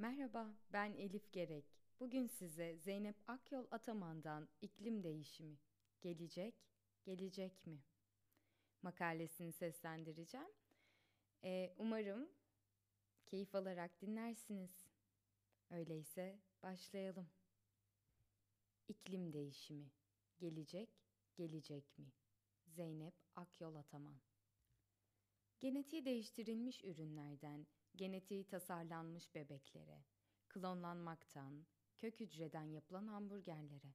Merhaba, ben Elif Gerek. Bugün size Zeynep Akyol Ataman'dan iklim değişimi, gelecek, gelecek mi? Makalesini seslendireceğim. Ee, umarım keyif alarak dinlersiniz. Öyleyse başlayalım. İklim değişimi, gelecek, gelecek mi? Zeynep Akyol Ataman Genetiği değiştirilmiş ürünlerden genetiği tasarlanmış bebeklere, klonlanmaktan, kök hücreden yapılan hamburgerlere,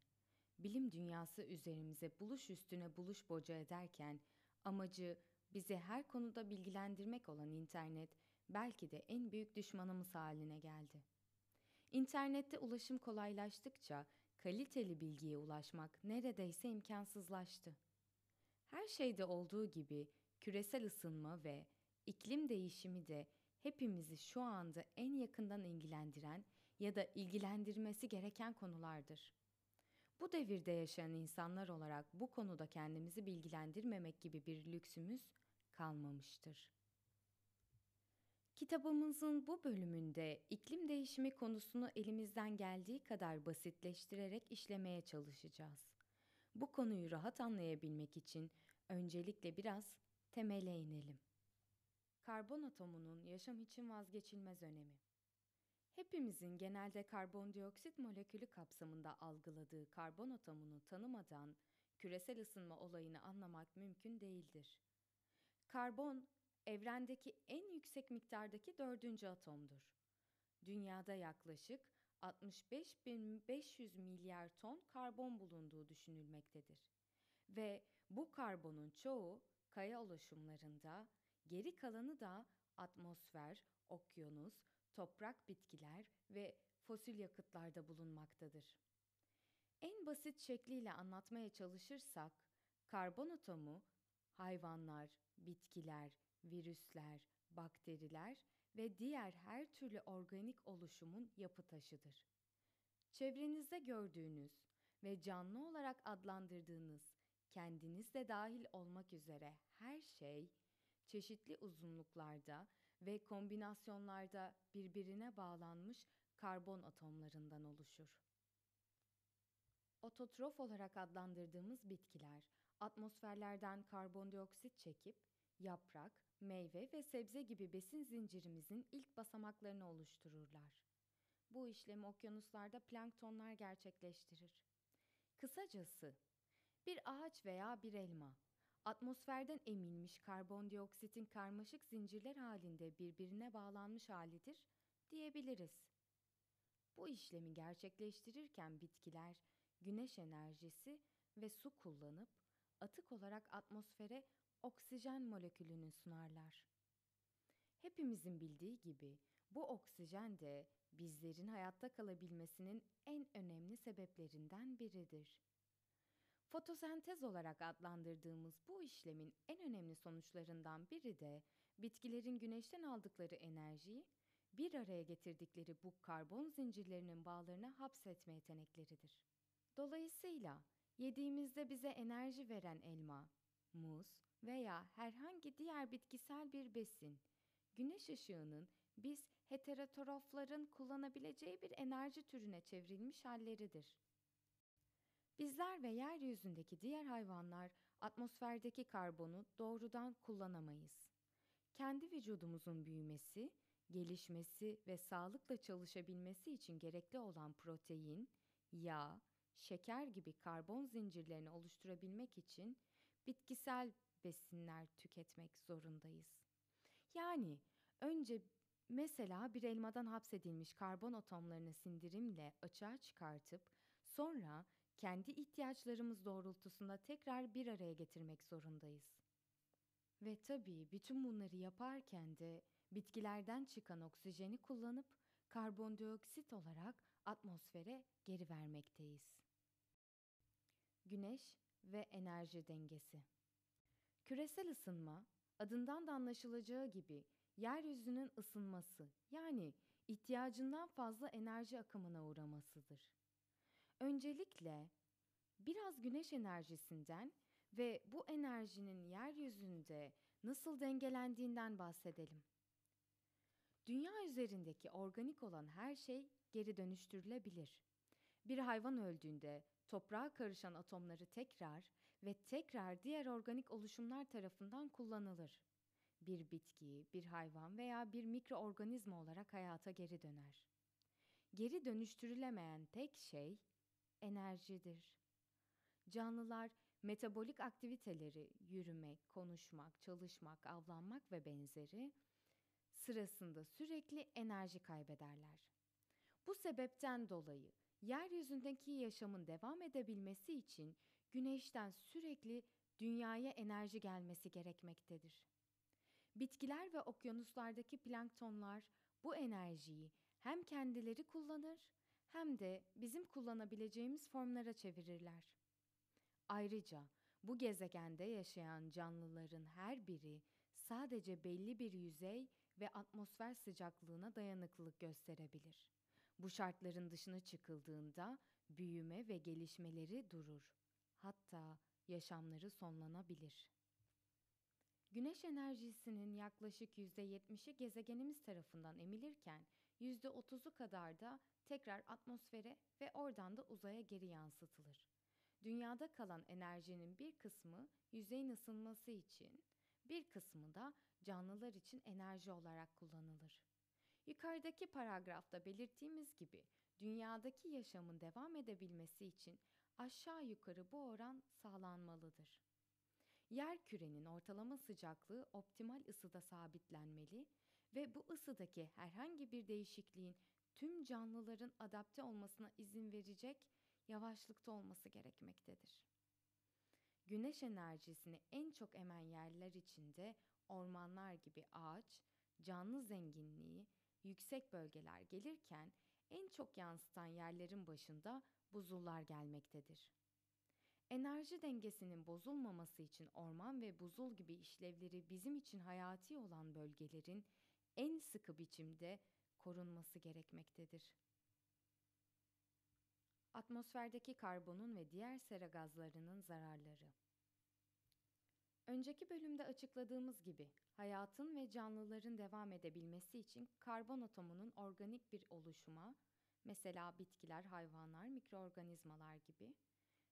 bilim dünyası üzerimize buluş üstüne buluş boca ederken amacı bizi her konuda bilgilendirmek olan internet belki de en büyük düşmanımız haline geldi. İnternette ulaşım kolaylaştıkça kaliteli bilgiye ulaşmak neredeyse imkansızlaştı. Her şeyde olduğu gibi küresel ısınma ve iklim değişimi de hepimizi şu anda en yakından ilgilendiren ya da ilgilendirmesi gereken konulardır. Bu devirde yaşayan insanlar olarak bu konuda kendimizi bilgilendirmemek gibi bir lüksümüz kalmamıştır. Kitabımızın bu bölümünde iklim değişimi konusunu elimizden geldiği kadar basitleştirerek işlemeye çalışacağız. Bu konuyu rahat anlayabilmek için öncelikle biraz temele inelim. Karbon atomunun yaşam için vazgeçilmez önemi. Hepimizin genelde karbondioksit molekülü kapsamında algıladığı karbon atomunu tanımadan küresel ısınma olayını anlamak mümkün değildir. Karbon, evrendeki en yüksek miktardaki dördüncü atomdur. Dünyada yaklaşık 65.500 milyar ton karbon bulunduğu düşünülmektedir. Ve bu karbonun çoğu kaya oluşumlarında, Geri kalanı da atmosfer, okyanus, toprak bitkiler ve fosil yakıtlarda bulunmaktadır. En basit şekliyle anlatmaya çalışırsak, karbon atomu hayvanlar, bitkiler, virüsler, bakteriler ve diğer her türlü organik oluşumun yapı taşıdır. Çevrenizde gördüğünüz ve canlı olarak adlandırdığınız kendiniz de dahil olmak üzere her şey çeşitli uzunluklarda ve kombinasyonlarda birbirine bağlanmış karbon atomlarından oluşur. Ototrof olarak adlandırdığımız bitkiler atmosferlerden karbondioksit çekip yaprak, meyve ve sebze gibi besin zincirimizin ilk basamaklarını oluştururlar. Bu işlemi okyanuslarda planktonlar gerçekleştirir. Kısacası bir ağaç veya bir elma atmosferden emilmiş karbondioksitin karmaşık zincirler halinde birbirine bağlanmış halidir diyebiliriz. Bu işlemi gerçekleştirirken bitkiler güneş enerjisi ve su kullanıp atık olarak atmosfere oksijen molekülünü sunarlar. Hepimizin bildiği gibi bu oksijen de bizlerin hayatta kalabilmesinin en önemli sebeplerinden biridir. Fotosentez olarak adlandırdığımız bu işlemin en önemli sonuçlarından biri de bitkilerin güneşten aldıkları enerjiyi bir araya getirdikleri bu karbon zincirlerinin bağlarına hapsetme yetenekleridir. Dolayısıyla yediğimizde bize enerji veren elma, muz veya herhangi diğer bitkisel bir besin, güneş ışığının biz heterotrofların kullanabileceği bir enerji türüne çevrilmiş halleridir. Bizler ve yeryüzündeki diğer hayvanlar atmosferdeki karbonu doğrudan kullanamayız. Kendi vücudumuzun büyümesi, gelişmesi ve sağlıkla çalışabilmesi için gerekli olan protein, yağ, şeker gibi karbon zincirlerini oluşturabilmek için bitkisel besinler tüketmek zorundayız. Yani önce mesela bir elmadan hapsedilmiş karbon atomlarını sindirimle açığa çıkartıp sonra kendi ihtiyaçlarımız doğrultusunda tekrar bir araya getirmek zorundayız. Ve tabii bütün bunları yaparken de bitkilerden çıkan oksijeni kullanıp karbondioksit olarak atmosfere geri vermekteyiz. Güneş ve enerji dengesi. Küresel ısınma adından da anlaşılacağı gibi yeryüzünün ısınması yani ihtiyacından fazla enerji akımına uğramasıdır. Öncelikle biraz güneş enerjisinden ve bu enerjinin yeryüzünde nasıl dengelendiğinden bahsedelim. Dünya üzerindeki organik olan her şey geri dönüştürülebilir. Bir hayvan öldüğünde toprağa karışan atomları tekrar ve tekrar diğer organik oluşumlar tarafından kullanılır. Bir bitki, bir hayvan veya bir mikroorganizma olarak hayata geri döner. Geri dönüştürülemeyen tek şey enerjidir. Canlılar metabolik aktiviteleri, yürümek, konuşmak, çalışmak, avlanmak ve benzeri sırasında sürekli enerji kaybederler. Bu sebepten dolayı yeryüzündeki yaşamın devam edebilmesi için güneşten sürekli dünyaya enerji gelmesi gerekmektedir. Bitkiler ve okyanuslardaki planktonlar bu enerjiyi hem kendileri kullanır hem de bizim kullanabileceğimiz formlara çevirirler. Ayrıca bu gezegende yaşayan canlıların her biri sadece belli bir yüzey ve atmosfer sıcaklığına dayanıklılık gösterebilir. Bu şartların dışına çıkıldığında büyüme ve gelişmeleri durur. Hatta yaşamları sonlanabilir. Güneş enerjisinin yaklaşık %70'i gezegenimiz tarafından emilirken %30'u kadar da tekrar atmosfere ve oradan da uzaya geri yansıtılır. Dünyada kalan enerjinin bir kısmı yüzeyin ısınması için, bir kısmı da canlılar için enerji olarak kullanılır. Yukarıdaki paragrafta belirttiğimiz gibi dünyadaki yaşamın devam edebilmesi için aşağı yukarı bu oran sağlanmalıdır. Yer kürenin ortalama sıcaklığı optimal ısıda sabitlenmeli ve bu ısıdaki herhangi bir değişikliğin tüm canlıların adapte olmasına izin verecek yavaşlıkta olması gerekmektedir. Güneş enerjisini en çok emen yerler içinde ormanlar gibi ağaç, canlı zenginliği, yüksek bölgeler gelirken en çok yansıtan yerlerin başında buzullar gelmektedir. Enerji dengesinin bozulmaması için orman ve buzul gibi işlevleri bizim için hayati olan bölgelerin en sıkı biçimde korunması gerekmektedir. Atmosferdeki karbonun ve diğer sera gazlarının zararları. Önceki bölümde açıkladığımız gibi hayatın ve canlıların devam edebilmesi için karbon atomunun organik bir oluşuma, mesela bitkiler, hayvanlar, mikroorganizmalar gibi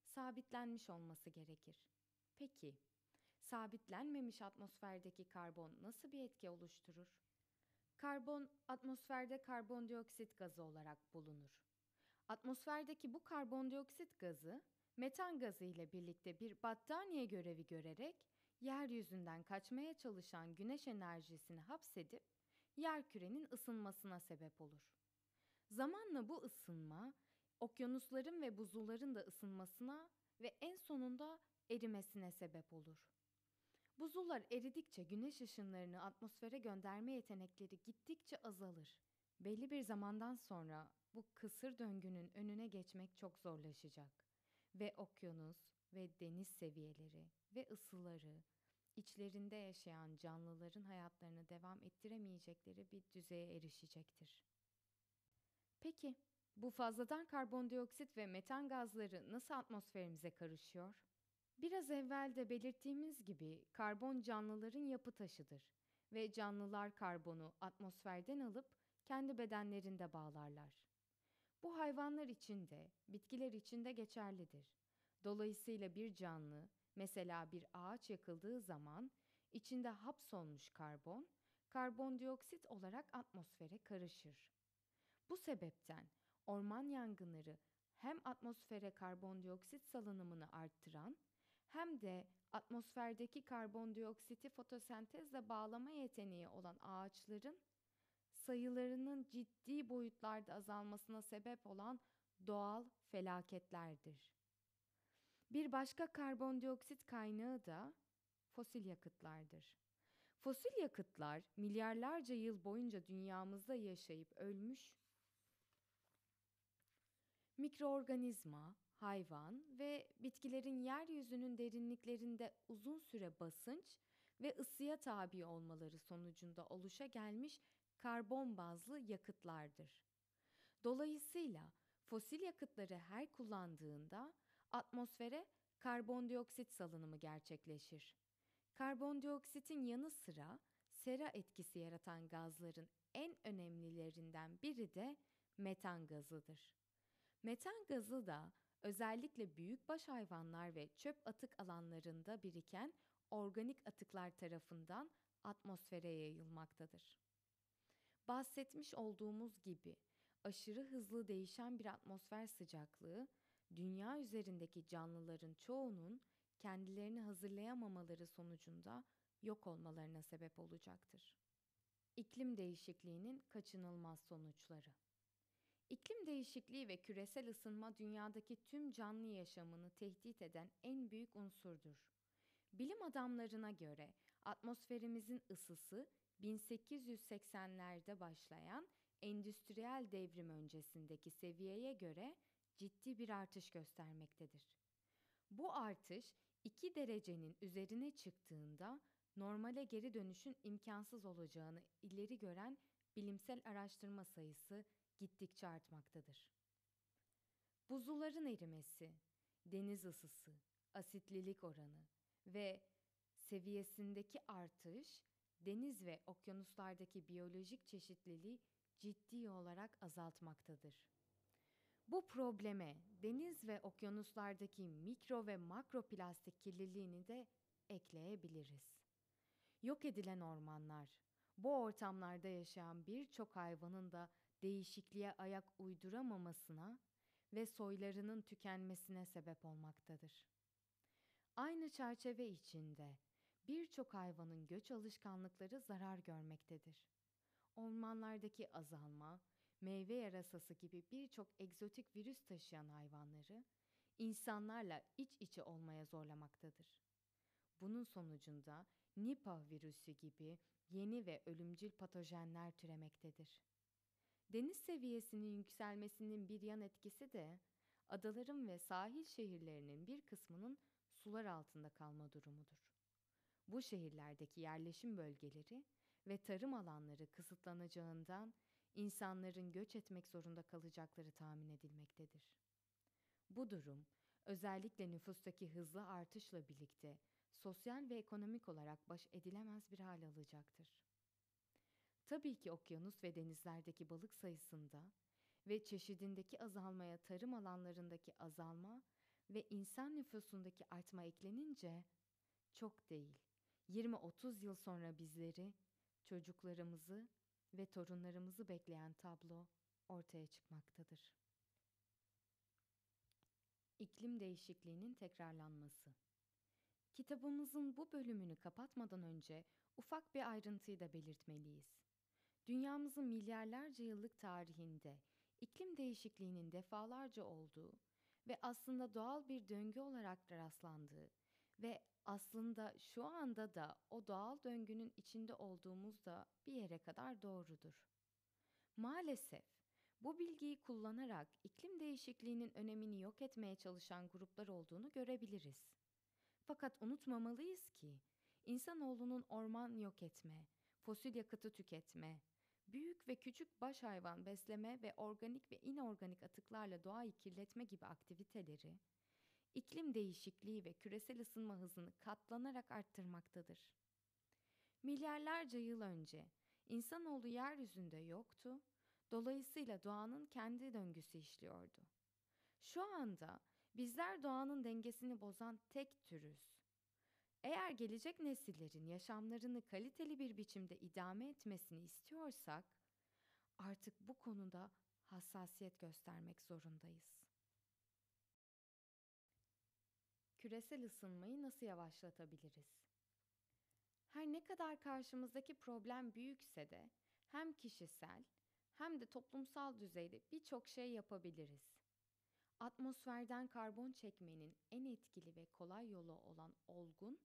sabitlenmiş olması gerekir. Peki, sabitlenmemiş atmosferdeki karbon nasıl bir etki oluşturur? Karbon atmosferde karbondioksit gazı olarak bulunur. Atmosferdeki bu karbondioksit gazı metan gazı ile birlikte bir battaniye görevi görerek yeryüzünden kaçmaya çalışan güneş enerjisini hapsedip yer kürenin ısınmasına sebep olur. Zamanla bu ısınma okyanusların ve buzulların da ısınmasına ve en sonunda erimesine sebep olur. Buzullar eridikçe güneş ışınlarını atmosfere gönderme yetenekleri gittikçe azalır. Belli bir zamandan sonra bu kısır döngünün önüne geçmek çok zorlaşacak ve okyanus ve deniz seviyeleri ve ısıları içlerinde yaşayan canlıların hayatlarını devam ettiremeyecekleri bir düzeye erişecektir. Peki bu fazladan karbondioksit ve metan gazları nasıl atmosferimize karışıyor? Biraz evvel de belirttiğimiz gibi karbon canlıların yapı taşıdır ve canlılar karbonu atmosferden alıp kendi bedenlerinde bağlarlar. Bu hayvanlar için de, bitkiler için de geçerlidir. Dolayısıyla bir canlı, mesela bir ağaç yakıldığı zaman içinde hapsolmuş karbon, karbondioksit olarak atmosfere karışır. Bu sebepten orman yangınları hem atmosfere karbondioksit salınımını arttıran hem de atmosferdeki karbondioksiti fotosentezle bağlama yeteneği olan ağaçların sayılarının ciddi boyutlarda azalmasına sebep olan doğal felaketlerdir. Bir başka karbondioksit kaynağı da fosil yakıtlardır. Fosil yakıtlar milyarlarca yıl boyunca dünyamızda yaşayıp ölmüş mikroorganizma, hayvan ve bitkilerin yeryüzünün derinliklerinde uzun süre basınç ve ısıya tabi olmaları sonucunda oluşa gelmiş karbon bazlı yakıtlardır. Dolayısıyla fosil yakıtları her kullandığında atmosfere karbondioksit salınımı gerçekleşir. Karbondioksitin yanı sıra sera etkisi yaratan gazların en önemlilerinden biri de metan gazıdır. Metan gazı da özellikle büyükbaş hayvanlar ve çöp atık alanlarında biriken organik atıklar tarafından atmosfere yayılmaktadır. Bahsetmiş olduğumuz gibi aşırı hızlı değişen bir atmosfer sıcaklığı dünya üzerindeki canlıların çoğunun kendilerini hazırlayamamaları sonucunda yok olmalarına sebep olacaktır. İklim değişikliğinin kaçınılmaz sonuçları. İklim değişikliği ve küresel ısınma dünyadaki tüm canlı yaşamını tehdit eden en büyük unsurdur. Bilim adamlarına göre atmosferimizin ısısı 1880'lerde başlayan endüstriyel devrim öncesindeki seviyeye göre ciddi bir artış göstermektedir. Bu artış 2 derecenin üzerine çıktığında normale geri dönüşün imkansız olacağını ileri gören bilimsel araştırma sayısı gittikçe artmaktadır. Buzulların erimesi, deniz ısısı, asitlilik oranı ve seviyesindeki artış deniz ve okyanuslardaki biyolojik çeşitliliği ciddi olarak azaltmaktadır. Bu probleme deniz ve okyanuslardaki mikro ve makroplastik kirliliğini de ekleyebiliriz. Yok edilen ormanlar, bu ortamlarda yaşayan birçok hayvanın da değişikliğe ayak uyduramamasına ve soylarının tükenmesine sebep olmaktadır. Aynı çerçeve içinde birçok hayvanın göç alışkanlıkları zarar görmektedir. Ormanlardaki azalma, meyve yarasası gibi birçok egzotik virüs taşıyan hayvanları insanlarla iç içe olmaya zorlamaktadır. Bunun sonucunda Nipah virüsü gibi yeni ve ölümcül patojenler türemektedir. Deniz seviyesinin yükselmesinin bir yan etkisi de adaların ve sahil şehirlerinin bir kısmının sular altında kalma durumudur. Bu şehirlerdeki yerleşim bölgeleri ve tarım alanları kısıtlanacağından insanların göç etmek zorunda kalacakları tahmin edilmektedir. Bu durum özellikle nüfustaki hızlı artışla birlikte sosyal ve ekonomik olarak baş edilemez bir hal alacaktır. Tabii ki okyanus ve denizlerdeki balık sayısında ve çeşidindeki azalmaya tarım alanlarındaki azalma ve insan nüfusundaki artma eklenince çok değil 20-30 yıl sonra bizleri, çocuklarımızı ve torunlarımızı bekleyen tablo ortaya çıkmaktadır. İklim değişikliğinin tekrarlanması. Kitabımızın bu bölümünü kapatmadan önce ufak bir ayrıntıyı da belirtmeliyiz. Dünyamızın milyarlarca yıllık tarihinde iklim değişikliğinin defalarca olduğu ve aslında doğal bir döngü olarak rastlandığı ve aslında şu anda da o doğal döngünün içinde olduğumuz da bir yere kadar doğrudur. Maalesef bu bilgiyi kullanarak iklim değişikliğinin önemini yok etmeye çalışan gruplar olduğunu görebiliriz. Fakat unutmamalıyız ki insanoğlunun orman yok etme, fosil yakıtı tüketme, büyük ve küçük baş hayvan besleme ve organik ve inorganik atıklarla doğayı kirletme gibi aktiviteleri iklim değişikliği ve küresel ısınma hızını katlanarak arttırmaktadır. Milyarlarca yıl önce insanoğlu yeryüzünde yoktu, dolayısıyla doğanın kendi döngüsü işliyordu. Şu anda bizler doğanın dengesini bozan tek türüz. Eğer gelecek nesillerin yaşamlarını kaliteli bir biçimde idame etmesini istiyorsak, artık bu konuda hassasiyet göstermek zorundayız. Küresel ısınmayı nasıl yavaşlatabiliriz? Her ne kadar karşımızdaki problem büyükse de hem kişisel hem de toplumsal düzeyde birçok şey yapabiliriz. Atmosferden karbon çekmenin en etkili ve kolay yolu olan olgun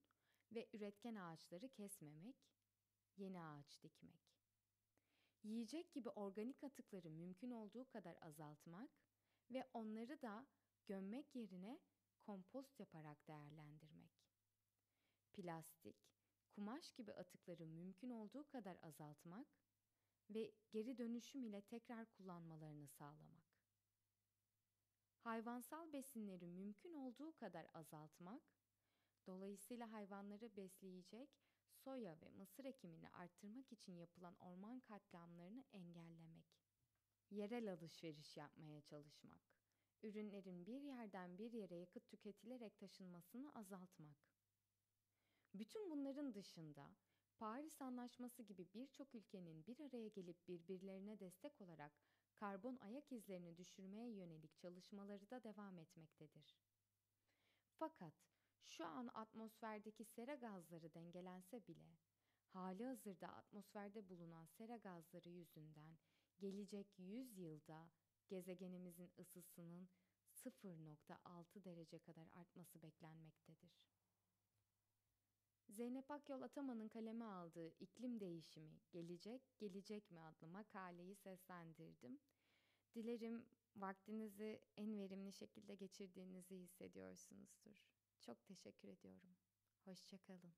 ve üretken ağaçları kesmemek, yeni ağaç dikmek. Yiyecek gibi organik atıkları mümkün olduğu kadar azaltmak ve onları da gömmek yerine kompost yaparak değerlendirmek. Plastik, kumaş gibi atıkları mümkün olduğu kadar azaltmak ve geri dönüşüm ile tekrar kullanmalarını sağlamak. Hayvansal besinleri mümkün olduğu kadar azaltmak, dolayısıyla hayvanları besleyecek soya ve mısır ekimini arttırmak için yapılan orman katliamlarını engellemek. Yerel alışveriş yapmaya çalışmak. Ürünlerin bir yerden bir yere yakıt tüketilerek taşınmasını azaltmak. Bütün bunların dışında Paris Anlaşması gibi birçok ülkenin bir araya gelip birbirlerine destek olarak karbon ayak izlerini düşürmeye yönelik çalışmaları da devam etmektedir. Fakat şu an atmosferdeki sera gazları dengelense bile hali hazırda atmosferde bulunan sera gazları yüzünden gelecek 100 yılda gezegenimizin ısısının 0.6 derece kadar artması beklenmektedir. Zeynep Akyol Ataman'ın kaleme aldığı İklim Değişimi Gelecek Gelecek mi adlı makaleyi seslendirdim. Dilerim vaktinizi en verimli şekilde geçirdiğinizi hissediyorsunuzdur. Çok teşekkür ediyorum. Hoşçakalın.